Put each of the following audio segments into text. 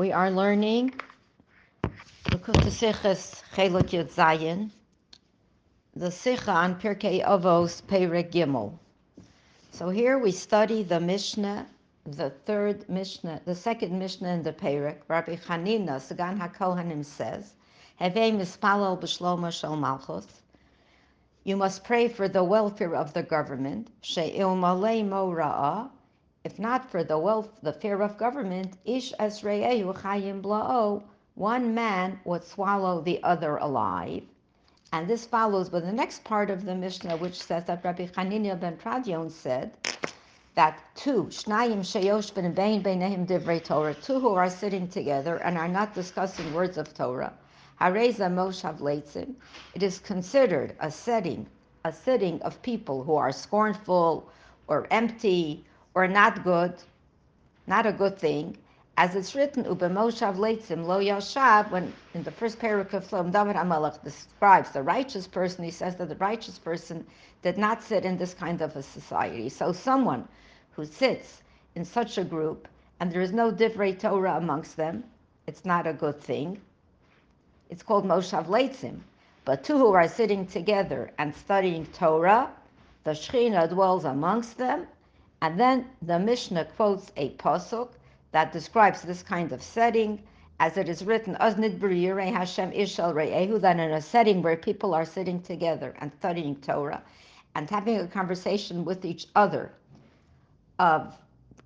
We are learning the Sicha on Pirkei Avos Perek Gimel. So here we study the Mishnah, the third Mishnah, the second Mishnah in the Perek. Rabbi Chanina, Sagan HaKohanim says, Hevei mispalel b'shlomo shel malchus. You must pray for the welfare of the government. She'il malei mo ra'ah. If not for the wealth, the fear of government, ish esreyehu chayim bla'o, one man would swallow the other alive. And this follows with the next part of the Mishnah, which says that Rabbi Chanina ben Tradion said that two, shnayim sheyosh ben bein beinehim divrei Torah, two who are sitting together and are not discussing words of Torah, hareza moshav leitzim, it is considered a setting, a sitting of people who are scornful or empty or not good, not a good thing, as it's written, Ubemoshav Leitzim Lo Yashav, when in the first paragraph of David HaMelech describes the righteous person, he says that the righteous person did not sit in this kind of a society. So someone who sits in such a group and there is no divrei Torah amongst them, it's not a good thing. It's called Moshav Leitzim. But two who are sitting together and studying Torah, the Shekhinah dwells amongst them, and then the Mishnah quotes a pasuk that describes this kind of setting, as it is written, Hashem Ishal Re'ehu, that in a setting where people are sitting together and studying Torah and having a conversation with each other, of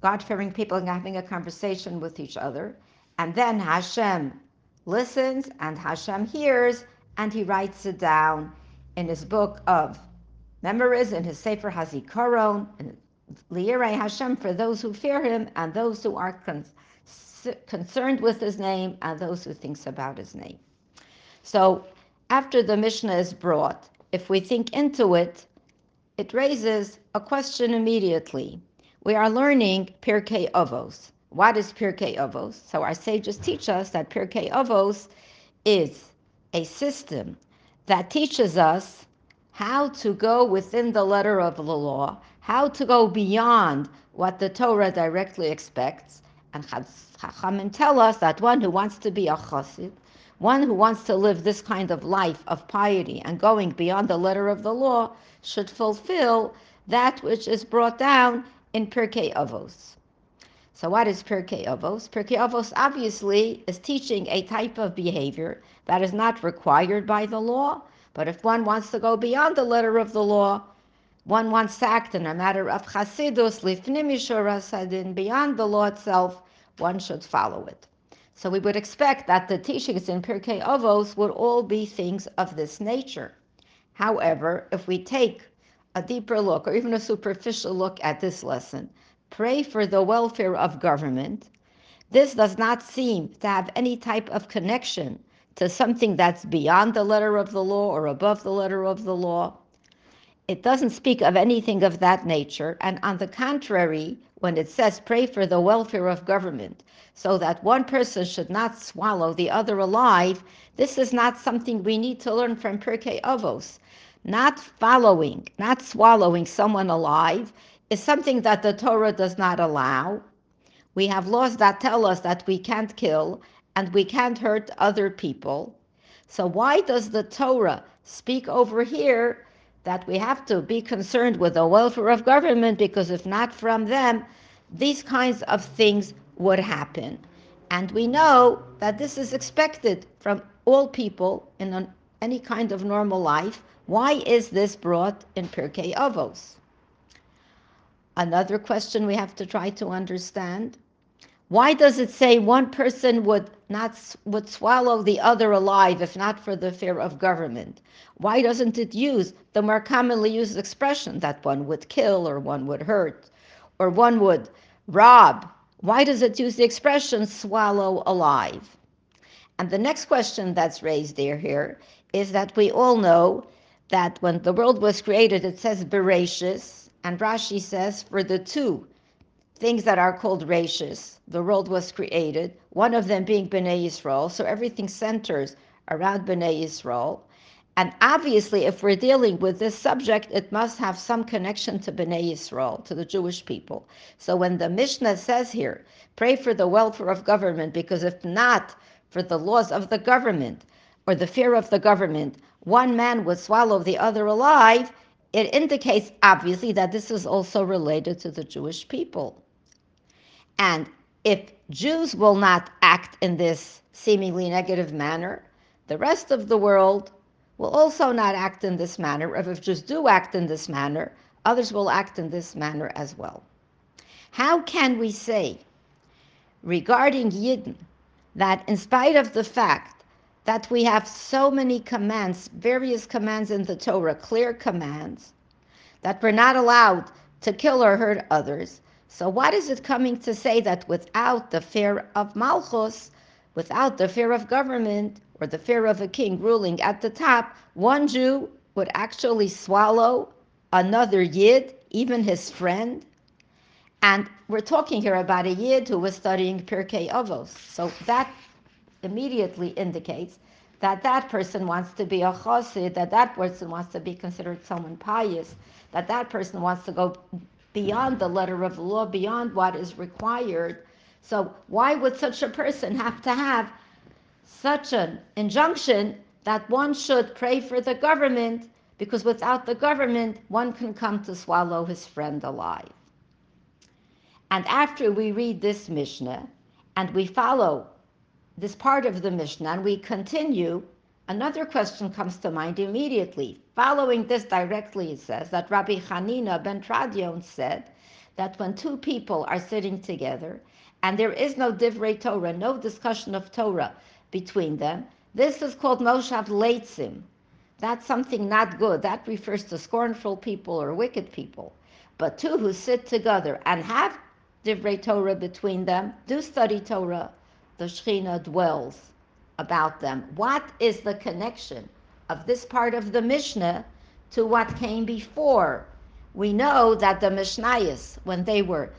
God-fearing people and having a conversation with each other, and then Hashem listens and Hashem hears and he writes it down in his book of memories, in his Sefer Hazikaron, in Liyirei Hashem for those who fear him and those who are con- concerned with his name and those who thinks about his name. So after the Mishnah is brought, if we think into it, it raises a question immediately. We are learning Pirkei Avos. What is Pirkei Avos? So our sages teach us that Pirkei Avos is a system that teaches us how to go within the letter of the law, how to go beyond what the Torah directly expects. And Chachamim tell us that one who wants to be a chassid, one who wants to live this kind of life of piety and going beyond the letter of the law, should fulfill that which is brought down in Pirkei Avos. So what is Pirkei Avos? Pirkei Avos obviously is teaching a type of behavior that is not required by the law, but if one wants to go beyond the letter of the law, one wants to act in a matter of chasidus, lifnim sadin, beyond the law itself, one should follow it. So we would expect that the teachings in Pirkei Avos would all be things of this nature. However, if we take a deeper look or even a superficial look at this lesson, pray for the welfare of government, this does not seem to have any type of connection to something that's beyond the letter of the law or above the letter of the law. It doesn't speak of anything of that nature. And on the contrary, when it says pray for the welfare of government so that one person should not swallow the other alive, this is not something we need to learn from Pirkei Avos. Not following, not swallowing someone alive is something that the Torah does not allow. We have laws that tell us that we can't kill and we can't hurt other people. So why does the Torah speak over here that we have to be concerned with the welfare of government because if not from them, these kinds of things would happen. And we know that this is expected from all people in an, any kind of normal life. Why is this brought in Pirkei Avos? Another question we have to try to understand. Why does it say one person would not would swallow the other alive if not for the fear of government? Why doesn't it use the more commonly used expression that one would kill or one would hurt or one would rob? Why does it use the expression swallow alive? And the next question that's raised there here is that we all know that when the world was created, it says Bereshis, and Rashi says for the two things that are called Rashis, the world was created, one of them being Bnei Yisrael, so everything centers around Bnei Yisrael. And obviously, if we're dealing with this subject, it must have some connection to Bnei Yisrael, to the Jewish people. So when the Mishnah says here, pray for the welfare of government, because if not for the laws of the government or the fear of the government, one man would swallow the other alive, it indicates obviously that this is also related to the Jewish people. And if Jews will not act in this seemingly negative manner, the rest of the world will also not act in this manner. If Jews do act in this manner, others will act in this manner as well. How can we say regarding Yidden that in spite of the fact that we have so many commands, various commands in the Torah, clear commands, that we're not allowed to kill or hurt others. So, what is it coming to say that without the fear of Malchus, without the fear of government, or the fear of a king ruling at the top, one Jew would actually swallow another Yid, even his friend. And we're talking here about a Yid who was studying Pirkei Avos. So that immediately indicates that that person wants to be a chassid, that that person wants to be considered someone pious, that that person wants to go beyond the letter of the law, beyond what is required. So why would such a person have to have such an injunction that one should pray for the government because without the government, one can come to swallow his friend alive. And after we read this Mishnah and we follow this part of the Mishnah and we continue, another question comes to mind immediately. Following this directly, it says that Rabbi Hanina ben Tradion said that when two people are sitting together and there is no divrei Torah, no discussion of Torah, between them. This is called Moshav Leitzim. That's something not good. That refers to scornful people or wicked people. But two who sit together and have Divrei Torah between them, do study Torah, the Shekhinah dwells about them. What is the connection of this part of the Mishnah to what came before? We know that the Mishnayos, when they were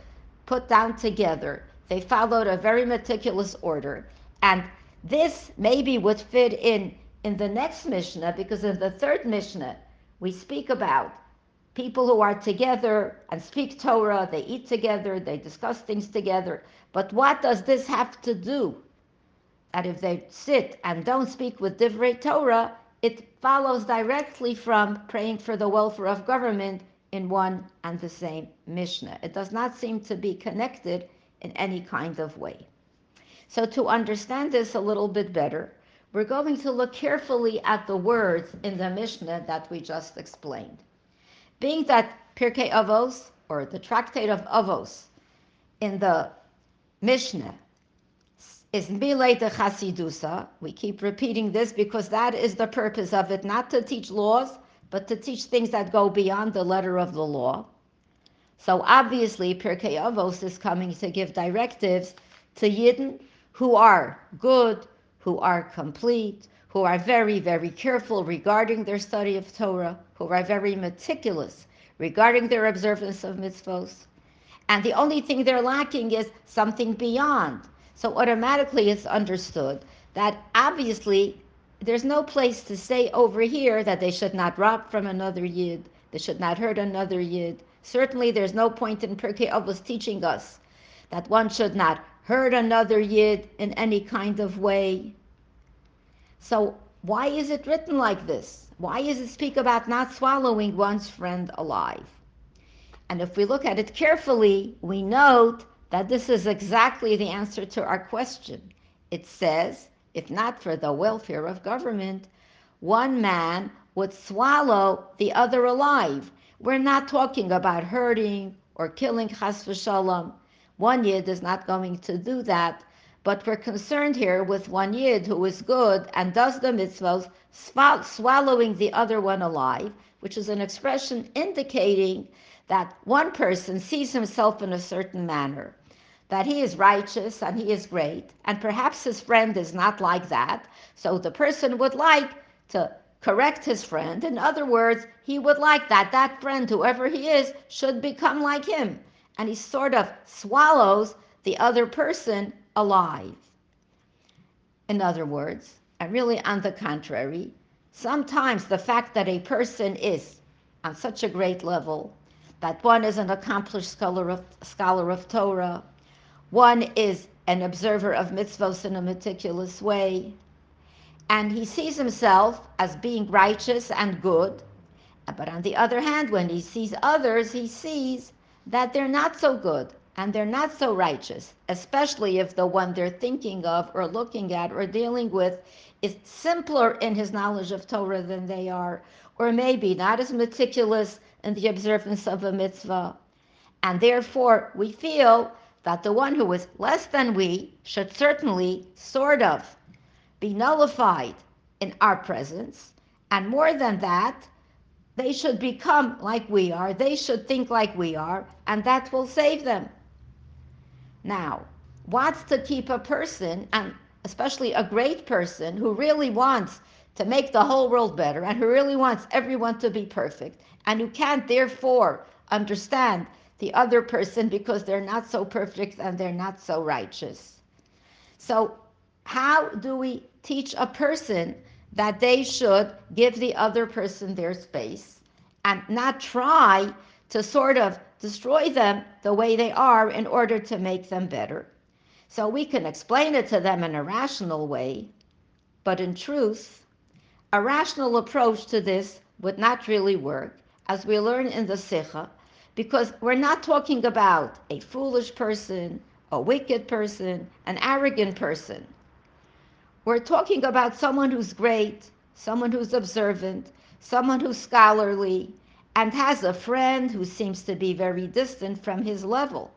put down together, they followed a very meticulous order. And this maybe would fit in in the next Mishnah because in the third Mishnah we speak about people who are together and speak Torah, they eat together, they discuss things together. But what does this have to do? That if they sit and don't speak with Divrei Torah, it follows directly from praying for the welfare of government in one and the same Mishnah. It does not seem to be connected in any kind of way. So to understand this a little bit better, we're going to look carefully at the words in the Mishnah that we just explained. Being that Pirkei Avos, or the Tractate of Avos, in the Mishnah is Milei de Chasidusa. We keep repeating this because that is the purpose of it, not to teach laws, but to teach things that go beyond the letter of the law. So obviously, Pirkei Avos is coming to give directives to Yidden who are good, who are complete, who are very, very careful regarding their study of Torah, who are very meticulous regarding their observance of mitzvos. And the only thing they're lacking is something beyond. So automatically it's understood that obviously there's no place to say over here that they should not rob from another yid, they should not hurt another yid. Certainly there's no point in Pirkei Avos teaching us that one should not hurt another yid in any kind of way. So why is it written like this? Why is it speak about not swallowing one's friend alive? And if we look at it carefully, we note that this is exactly the answer to our question. It says, if not for the welfare of government, one man would swallow the other alive. We're not talking about hurting or killing chas v'shalom. One yid is not going to do that, but we're concerned here with one yid who is good and does the mitzvahs, swallowing the other one alive, which is an expression indicating that one person sees himself in a certain manner, that he is righteous and he is great, and perhaps his friend is not like that. So the person would like to correct his friend. In other words, he would like that that friend, whoever he is, should become like him and he sort of swallows the other person alive. In other words, and really on the contrary, sometimes the fact that a person is on such a great level, that one is an accomplished scholar of, scholar of Torah, one is an observer of mitzvahs in a meticulous way, and he sees himself as being righteous and good. But on the other hand, when he sees others, he sees that they're not so good and they're not so righteous, especially if the one they're thinking of or looking at or dealing with is simpler in his knowledge of Torah than they are, or maybe not as meticulous in the observance of a mitzvah. And therefore, we feel that the one who is less than we should certainly sort of be nullified in our presence. And more than that, they should become like we are, they should think like we are, and that will save them. Now, what's to keep a person, and especially a great person who really wants to make the whole world better and who really wants everyone to be perfect and who can't therefore understand the other person because they're not so perfect and they're not so righteous. So, how do we teach a person that they should give the other person their space and not try to sort of destroy them the way they are in order to make them better? So, we can explain it to them in a rational way, but in truth, a rational approach to this would not really work, as we learn in the Sikha, because we're not talking about a foolish person, a wicked person, an arrogant person. We're talking about someone who's great, someone who's observant, someone who's scholarly, and has a friend who seems to be very distant from his level.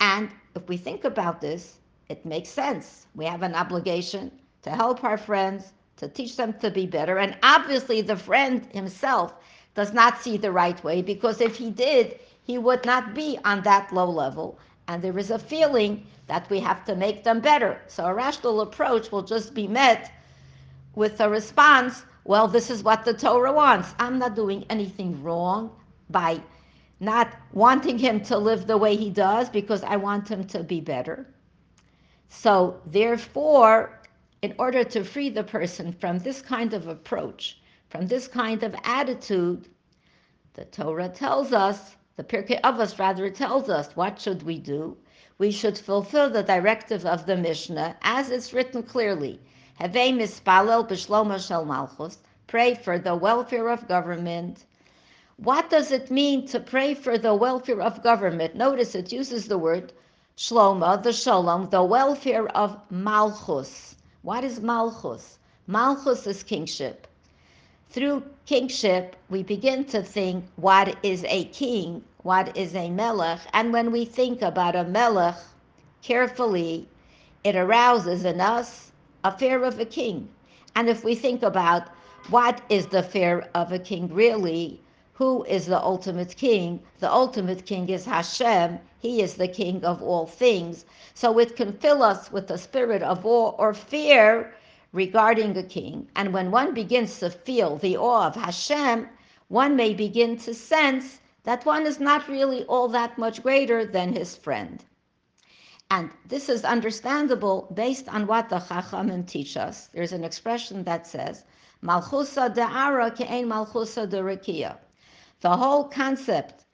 And if we think about this, it makes sense. We have an obligation to help our friends, to teach them to be better. And obviously, the friend himself does not see the right way because if he did, he would not be on that low level. And there is a feeling that we have to make them better. So a rational approach will just be met with a response well, this is what the Torah wants. I'm not doing anything wrong by not wanting him to live the way he does because I want him to be better. So, therefore, in order to free the person from this kind of approach, from this kind of attitude, the Torah tells us, the Pirkei Avos rather tells us, what should we do? We should fulfill the directive of the Mishnah as it's written clearly. Havei mispalel b'shlomo shel malchus. Pray for the welfare of government. What does it mean to pray for the welfare of government? Notice it uses the word shloma, the shalom, the welfare of malchus. What is malchus? Malchus is kingship. Through kingship, we begin to think what is a king, what is a melech, and when we think about a melech carefully, it arouses in us a fear of a king. And if we think about what is the fear of a king really, who is the ultimate king? The ultimate king is Hashem. He is the king of all things. So it can fill us with a spirit of awe or fear regarding a king. And when one begins to feel the awe of Hashem, one may begin to sense that one is not really all that much greater than his friend. And this is understandable based on what the Chachamim teach us. There's an expression that says, Malchusa de'ara ke'ein malchusa de The whole concept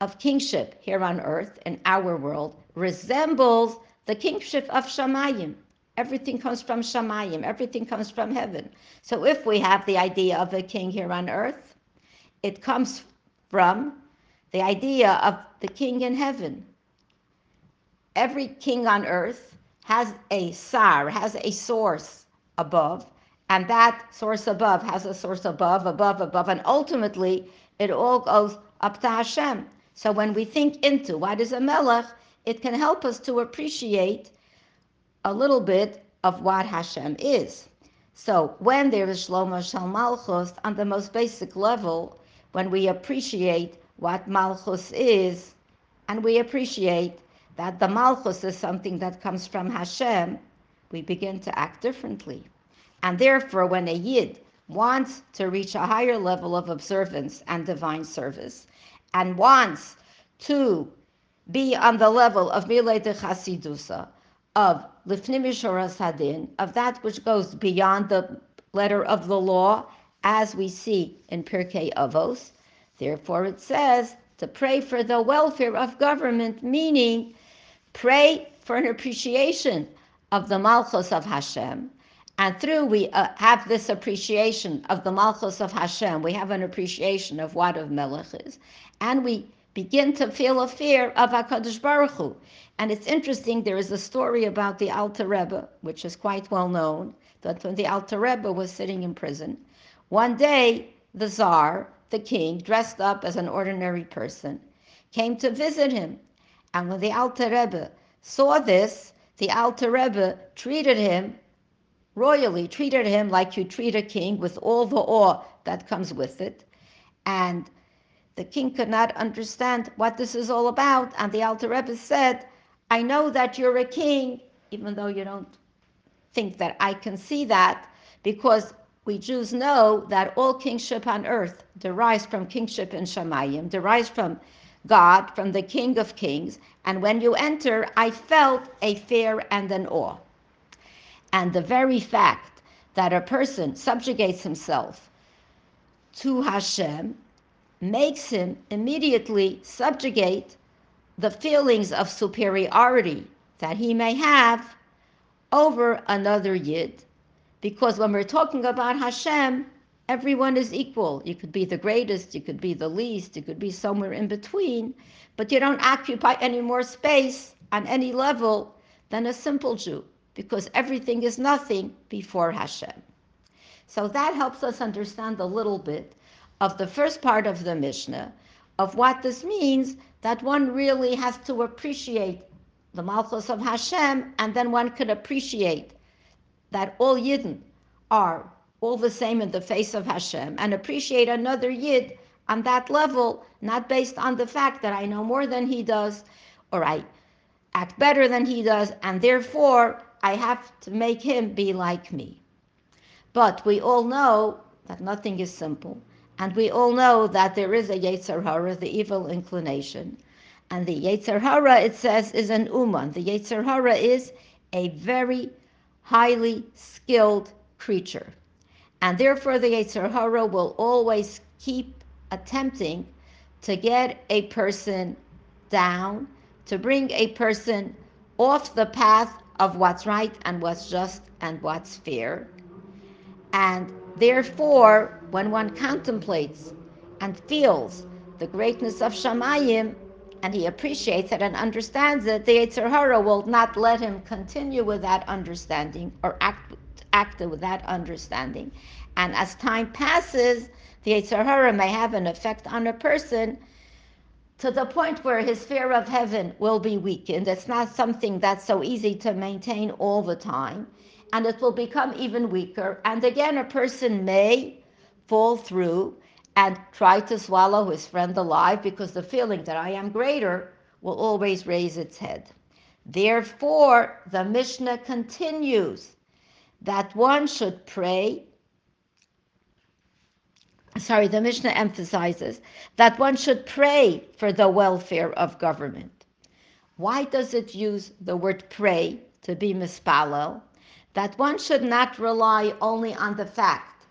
of kingship here on earth in our world resembles the kingship of Shamayim. Everything comes from Shamayim, everything comes from heaven. So if we have the idea of a king here on earth, it comes from the idea of the king in heaven. Every king on earth has a sar, has a source above, and that source above has a source above, above, above, and ultimately it all goes up to Hashem. So when we think into what is a melech, it can help us to appreciate a little bit of what Hashem is. So when there is Shlomo Shal Malchus, on the most basic level, when we appreciate what Malchus is, and we appreciate that the Malchus is something that comes from Hashem, we begin to act differently. And therefore, when a Yid wants to reach a higher level of observance and divine service, and wants to be on the level of Milei de Chasidusa, of Lifnim Hadin, of that which goes beyond the letter of the law, as we see in Pirkei Avos. Therefore, it says to pray for the welfare of government, meaning pray for an appreciation of the Malchus of Hashem. And through we uh, have this appreciation of the Malchus of Hashem, we have an appreciation of what of Melech is. And we begin to feel a fear of HaKadosh Baruch Hu. And it's interesting, there is a story about the Alter Rebbe, which is quite well known, that when the Alter Rebbe was sitting in prison, one day the Tsar, the king, dressed up as an ordinary person, came to visit him. And when the Alter Rebbe saw this, the Alter Rebbe treated him royally, treated him like you treat a king with all the awe that comes with it. And the king could not understand what this is all about. And the Alter Rebbe said, I know that you're a king, even though you don't think that I can see that, because we Jews know that all kingship on earth derives from kingship in Shamayim, derives from God, from the King of Kings. And when you enter, I felt a fear and an awe. And the very fact that a person subjugates himself to Hashem makes him immediately subjugate the feelings of superiority that he may have over another Yid. Because when we're talking about Hashem, everyone is equal. You could be the greatest, you could be the least, you could be somewhere in between, but you don't occupy any more space on any level than a simple Jew, because everything is nothing before Hashem. So that helps us understand a little bit of the first part of the Mishnah, of what this means that one really has to appreciate the Malchus of Hashem, and then one could appreciate that all Yidden are all the same in the face of Hashem, and appreciate another Yid on that level, not based on the fact that I know more than he does, or I act better than he does, and therefore I have to make him be like me. But we all know that nothing is simple, and we all know that there is a Yetzer Hara, the evil inclination, and the Yetzer Hara, it says, is an Uman. The Yetzer Hara is a very highly skilled creature. And therefore, the Yetzer Hara will always keep attempting to get a person down, to bring a person off the path of what's right and what's just and what's fair. And therefore, when one contemplates and feels the greatness of Shamayim, and he appreciates it and understands it, the Yetzer Hara will not let him continue with that understanding or act, act with that understanding. And as time passes, the Yetzer Hara may have an effect on a person to the point where his fear of heaven will be weakened. It's not something that's so easy to maintain all the time, and it will become even weaker. And again, a person may fall through and try to swallow his friend alive because the feeling that I am greater will always raise its head. Therefore, the Mishnah continues that one should pray. Sorry, the Mishnah emphasizes that one should pray for the welfare of government. Why does it use the word pray to be mispalo? That one should not rely only on the fact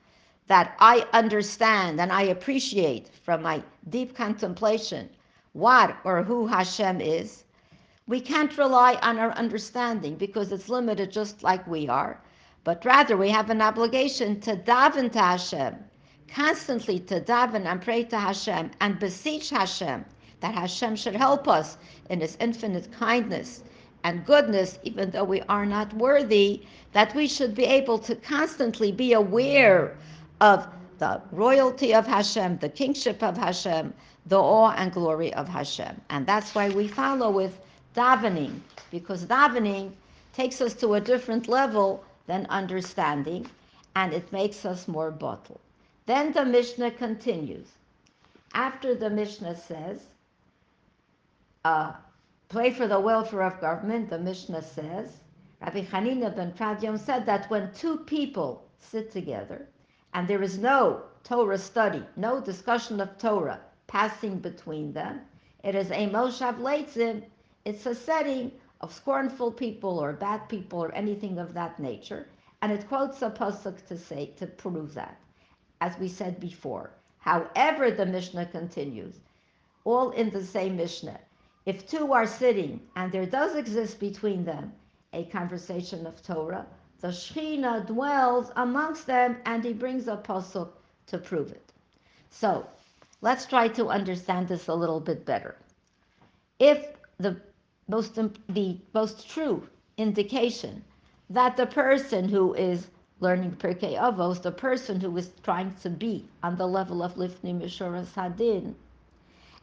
that I understand and I appreciate from my deep contemplation what or who Hashem is, we can't rely on our understanding because it's limited just like we are, but rather we have an obligation to daven to Hashem, constantly to daven and pray to Hashem and beseech Hashem that Hashem should help us in His infinite kindness and goodness, even though we are not worthy, that we should be able to constantly be aware of the royalty of Hashem, the kingship of Hashem, the awe and glory of Hashem. And that's why we follow with davening, because davening takes us to a different level than understanding, and it makes us more bottled. Then the Mishnah continues. After the Mishnah says, uh, pray for the welfare of government, the Mishnah says, Rabbi Hanina ben Tradion said that when two people sit together, and there is no Torah study, no discussion of Torah passing between them. It is a Moshav Leitzim, it's a setting of scornful people or bad people or anything of that nature. And it quotes a pasuk to say to prove that, as we said before. However, the Mishnah continues, all in the same Mishnah. If two are sitting and there does exist between them a conversation of Torah, the Shechina dwells amongst them and he brings a pasuk to prove it. So let's try to understand this a little bit better. If the most, the most true indication that the person who is learning Pirkei Avos, the person who is trying to be on the level of Lifnim Mishuras Hadin,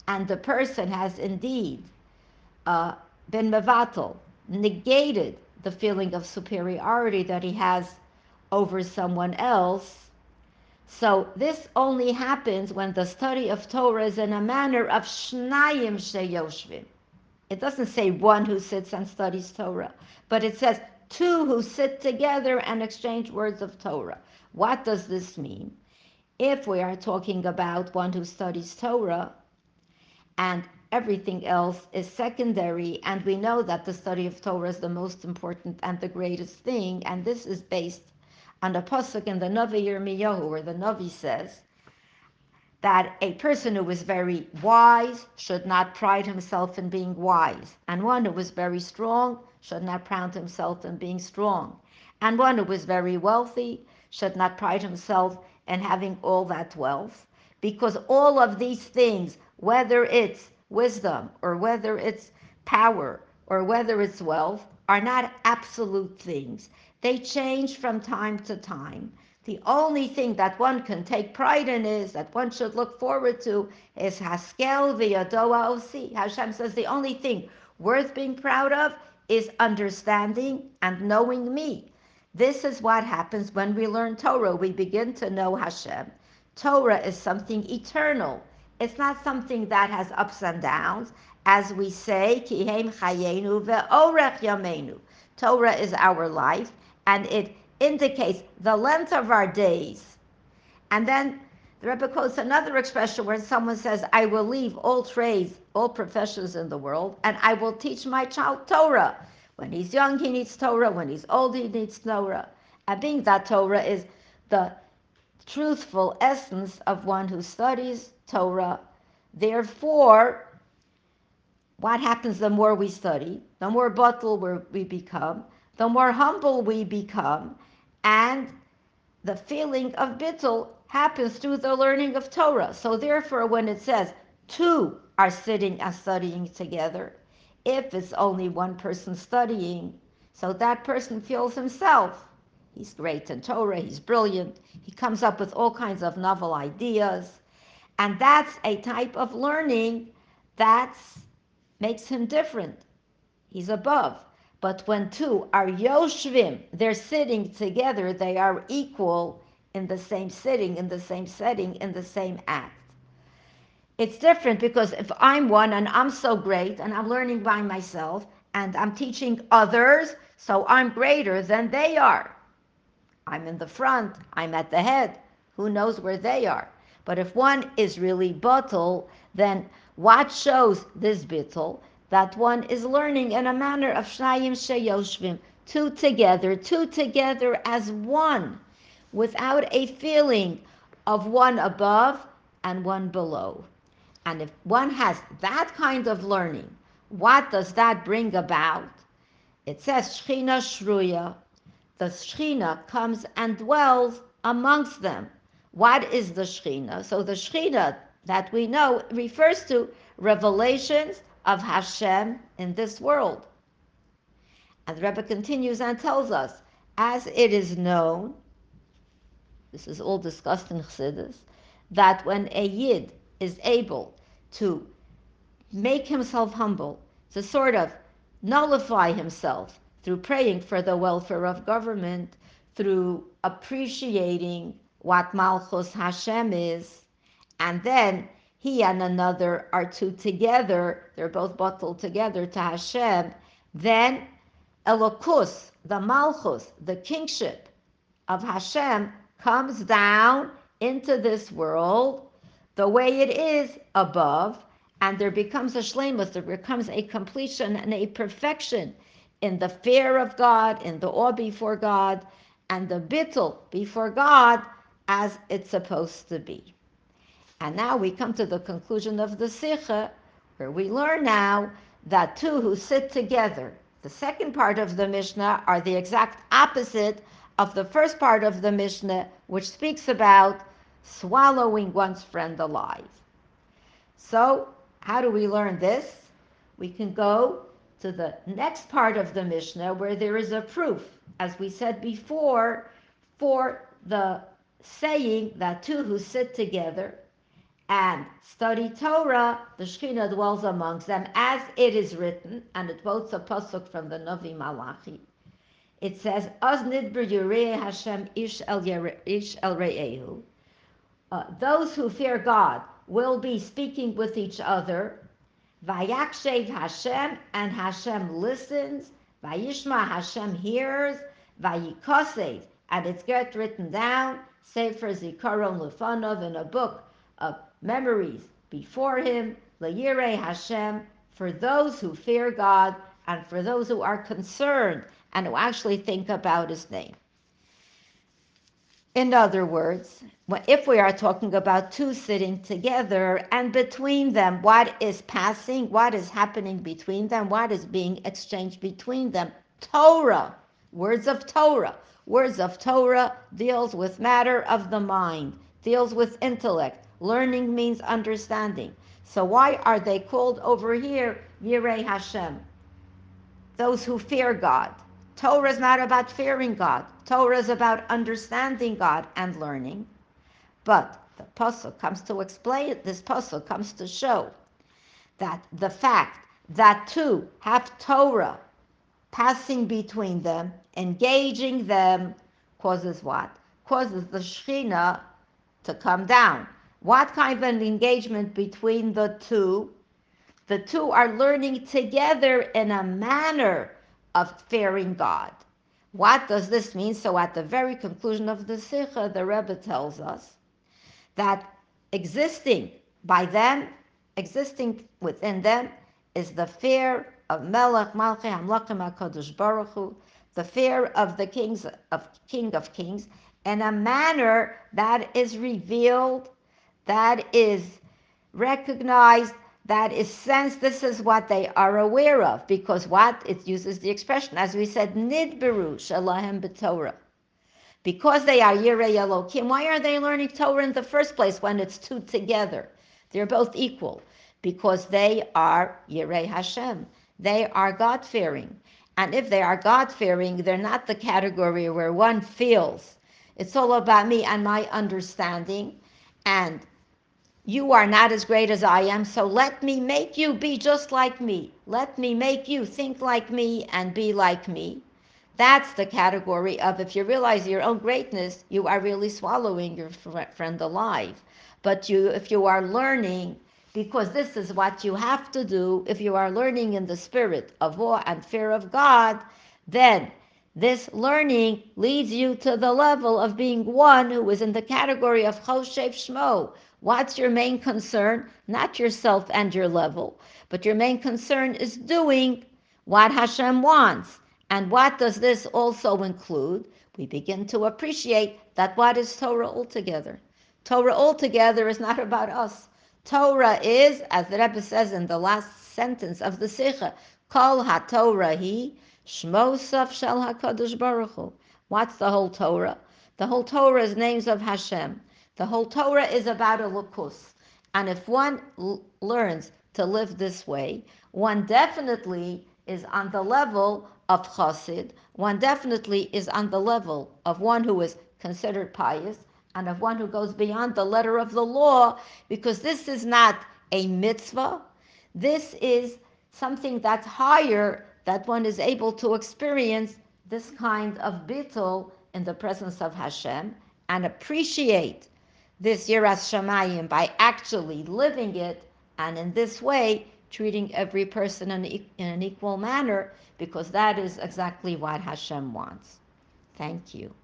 and the person has indeed uh, been mevatel, negated the feeling of superiority that he has over someone else. So this only happens when the study of Torah is in a manner of shnayim sheyoshvim. It doesn't say one who sits and studies Torah, but it says two who sit together and exchange words of Torah. What does this mean? If we are talking about one who studies Torah and everything else is secondary, and we know that the study of Torah is the most important and the greatest thing, and this is based on a pasuk in the Navi Yirmiyahu, where the Navi says that a person who is very wise should not pride himself in being wise, and one who is very strong should not pride himself in being strong. And one who is very wealthy should not pride himself in having all that wealth, because all of these things, whether it's wisdom or whether it's power or whether it's wealth, are not absolute things. They change from time to time. The only thing that one can take pride in is that one should look forward to is Haskel v'yadoa osi. Hashem says the only thing worth being proud of is understanding and knowing me. This is what happens when we learn Torah. We begin to know Hashem. Torah is something eternal. It's not something that has ups and downs. As we say, chayenu ve'orech. Torah is our life, and it indicates the length of our days. And then the Rebbe quotes another expression where someone says, I will leave all trades, all professions in the world, and I will teach my child Torah. When he's young, he needs Torah. When he's old, he needs Torah. And being that Torah is the truthful essence of one who studies Torah, therefore, what happens the more we study, the more batel we become, the more humble we become, and the feeling of bittul happens through the learning of Torah. So therefore, when it says two are sitting and studying together, if it's only one person studying, so that person feels himself. He's great in Torah, he's brilliant, he comes up with all kinds of novel ideas. And that's a type of learning that makes him different. He's above. But when two are yoshvim, they're sitting together, they are equal in the same sitting, in the same setting, in the same act. It's different because if I'm one and I'm so great and I'm learning by myself and I'm teaching others, so I'm greater than they are. I'm in the front, I'm at the head. Who knows where they are? But if one is really bittul, then what shows this bittul? that one is learning in a manner of Shnayim Sheyoshvim, two together, two together as one, without a feeling of one above and one below. And if one has that kind of learning, what does that bring about? It says Shechina Shruya. The Shechina comes and dwells amongst them. What is the Shechina? So the Shechina that we know refers to revelations of Hashem in this world. And the Rebbe continues and tells us, as it is known, this is all discussed in Chassidus, that when a Yid is able to make himself humble, to sort of nullify himself through praying for the welfare of government, through appreciating what Malchus Hashem is, and then he and another are two together, they're both bottled together to Hashem, then Elokus, the Malchus, the kingship of Hashem, comes down into this world the way it is above, and there becomes a shlemus, there becomes a completion and a perfection in the fear of God, in the awe before God, and the bittul before God as it's supposed to be. And now we come to the conclusion of the Sikha, where we learn now that two who sit together, the second part of the Mishnah, are the exact opposite of the first part of the Mishnah, which speaks about swallowing one's friend alive. So, how do we learn this? We can go to the next part of the Mishnah where there is a proof, as we said before, for the saying that two who sit together and study Torah, the Shekhinah dwells amongst them, as it is written, and it quotes a pasuk from the Navi Malachi. It says, "Az nidber yirei Hashem ish el ish el re'ehu." Uh, those who fear God will be speaking with each other. Vayakshev Hashem, and Hashem listens. Vayishma Hashem hears. Vayikosev, and it's get written down. Sefer Zikaron Lefanov in a book of memories before him, Layire Hashem, for those who fear God and for those who are concerned and who actually think about his name. In other words, if we are talking about two sitting together and between them, what is passing, what is happening between them, what is being exchanged between them? Torah, words of Torah. Words of Torah deals with matter of the mind, deals with intellect, Learning means understanding. So why are they called over here Yirei Hashem? Those who fear God. Torah is not about fearing God. Torah is about understanding God and learning. But the pasuk comes to explain. This pasuk comes to show that the fact that two have Torah passing between them, engaging them, causes what? Causes the Shekhinah to come down. What kind of an engagement between the two? The two are learning together in a manner of fearing God. What does this mean? So, at the very conclusion of the Sikha, the Rebbe tells us that existing by them, existing within them, is the fear of Melech Malchei Hamlachim Hakadosh Baruch Hu, the fear of the kings of King of Kings, in a manner that is revealed that is recognized, that is sensed. This is what they are aware of because what? It uses the expression, as we said, nidberu shalahem b'torah. Because they are Yirei Elokim, why are they learning Torah in the first place when it's two together? They're both equal because they are Yirei Hashem. They are God fearing. And if they are God fearing, they're not the category where one feels it's all about me and my understanding. And you are not as great as I am, so let me make you be just like me. Let me make you think like me and be like me. That's the category of if you realize your own greatness, you are really swallowing your friend alive. But you, if you are learning, because this is what you have to do, if you are learning in the spirit of awe and fear of God, then this learning leads you to the level of being one who is in the category of Choshev Shmo, What's your main concern? Not yourself and your level, but your main concern is doing what Hashem wants. And what does this also include? We begin to appreciate that what is Torah altogether? Torah altogether is not about us. Torah is, as the Rebbe says in the last sentence of the Sikha, Kol HaTorah Hi Shmosav Shel HaKadosh Baruch Hu. What's the whole Torah? The whole Torah is names of Hashem. The whole Torah is about Elokus. And if one l- learns to live this way, one definitely is on the level of chassid, one definitely is on the level of one who is considered pious, and of one who goes beyond the letter of the law, because this is not a mitzvah. This is something that's higher that one is able to experience this kind of bittul in the presence of Hashem and appreciate this Yiras Shamayim by actually living it and in this way treating every person in, in an equal manner because that is exactly what Hashem wants. Thank you.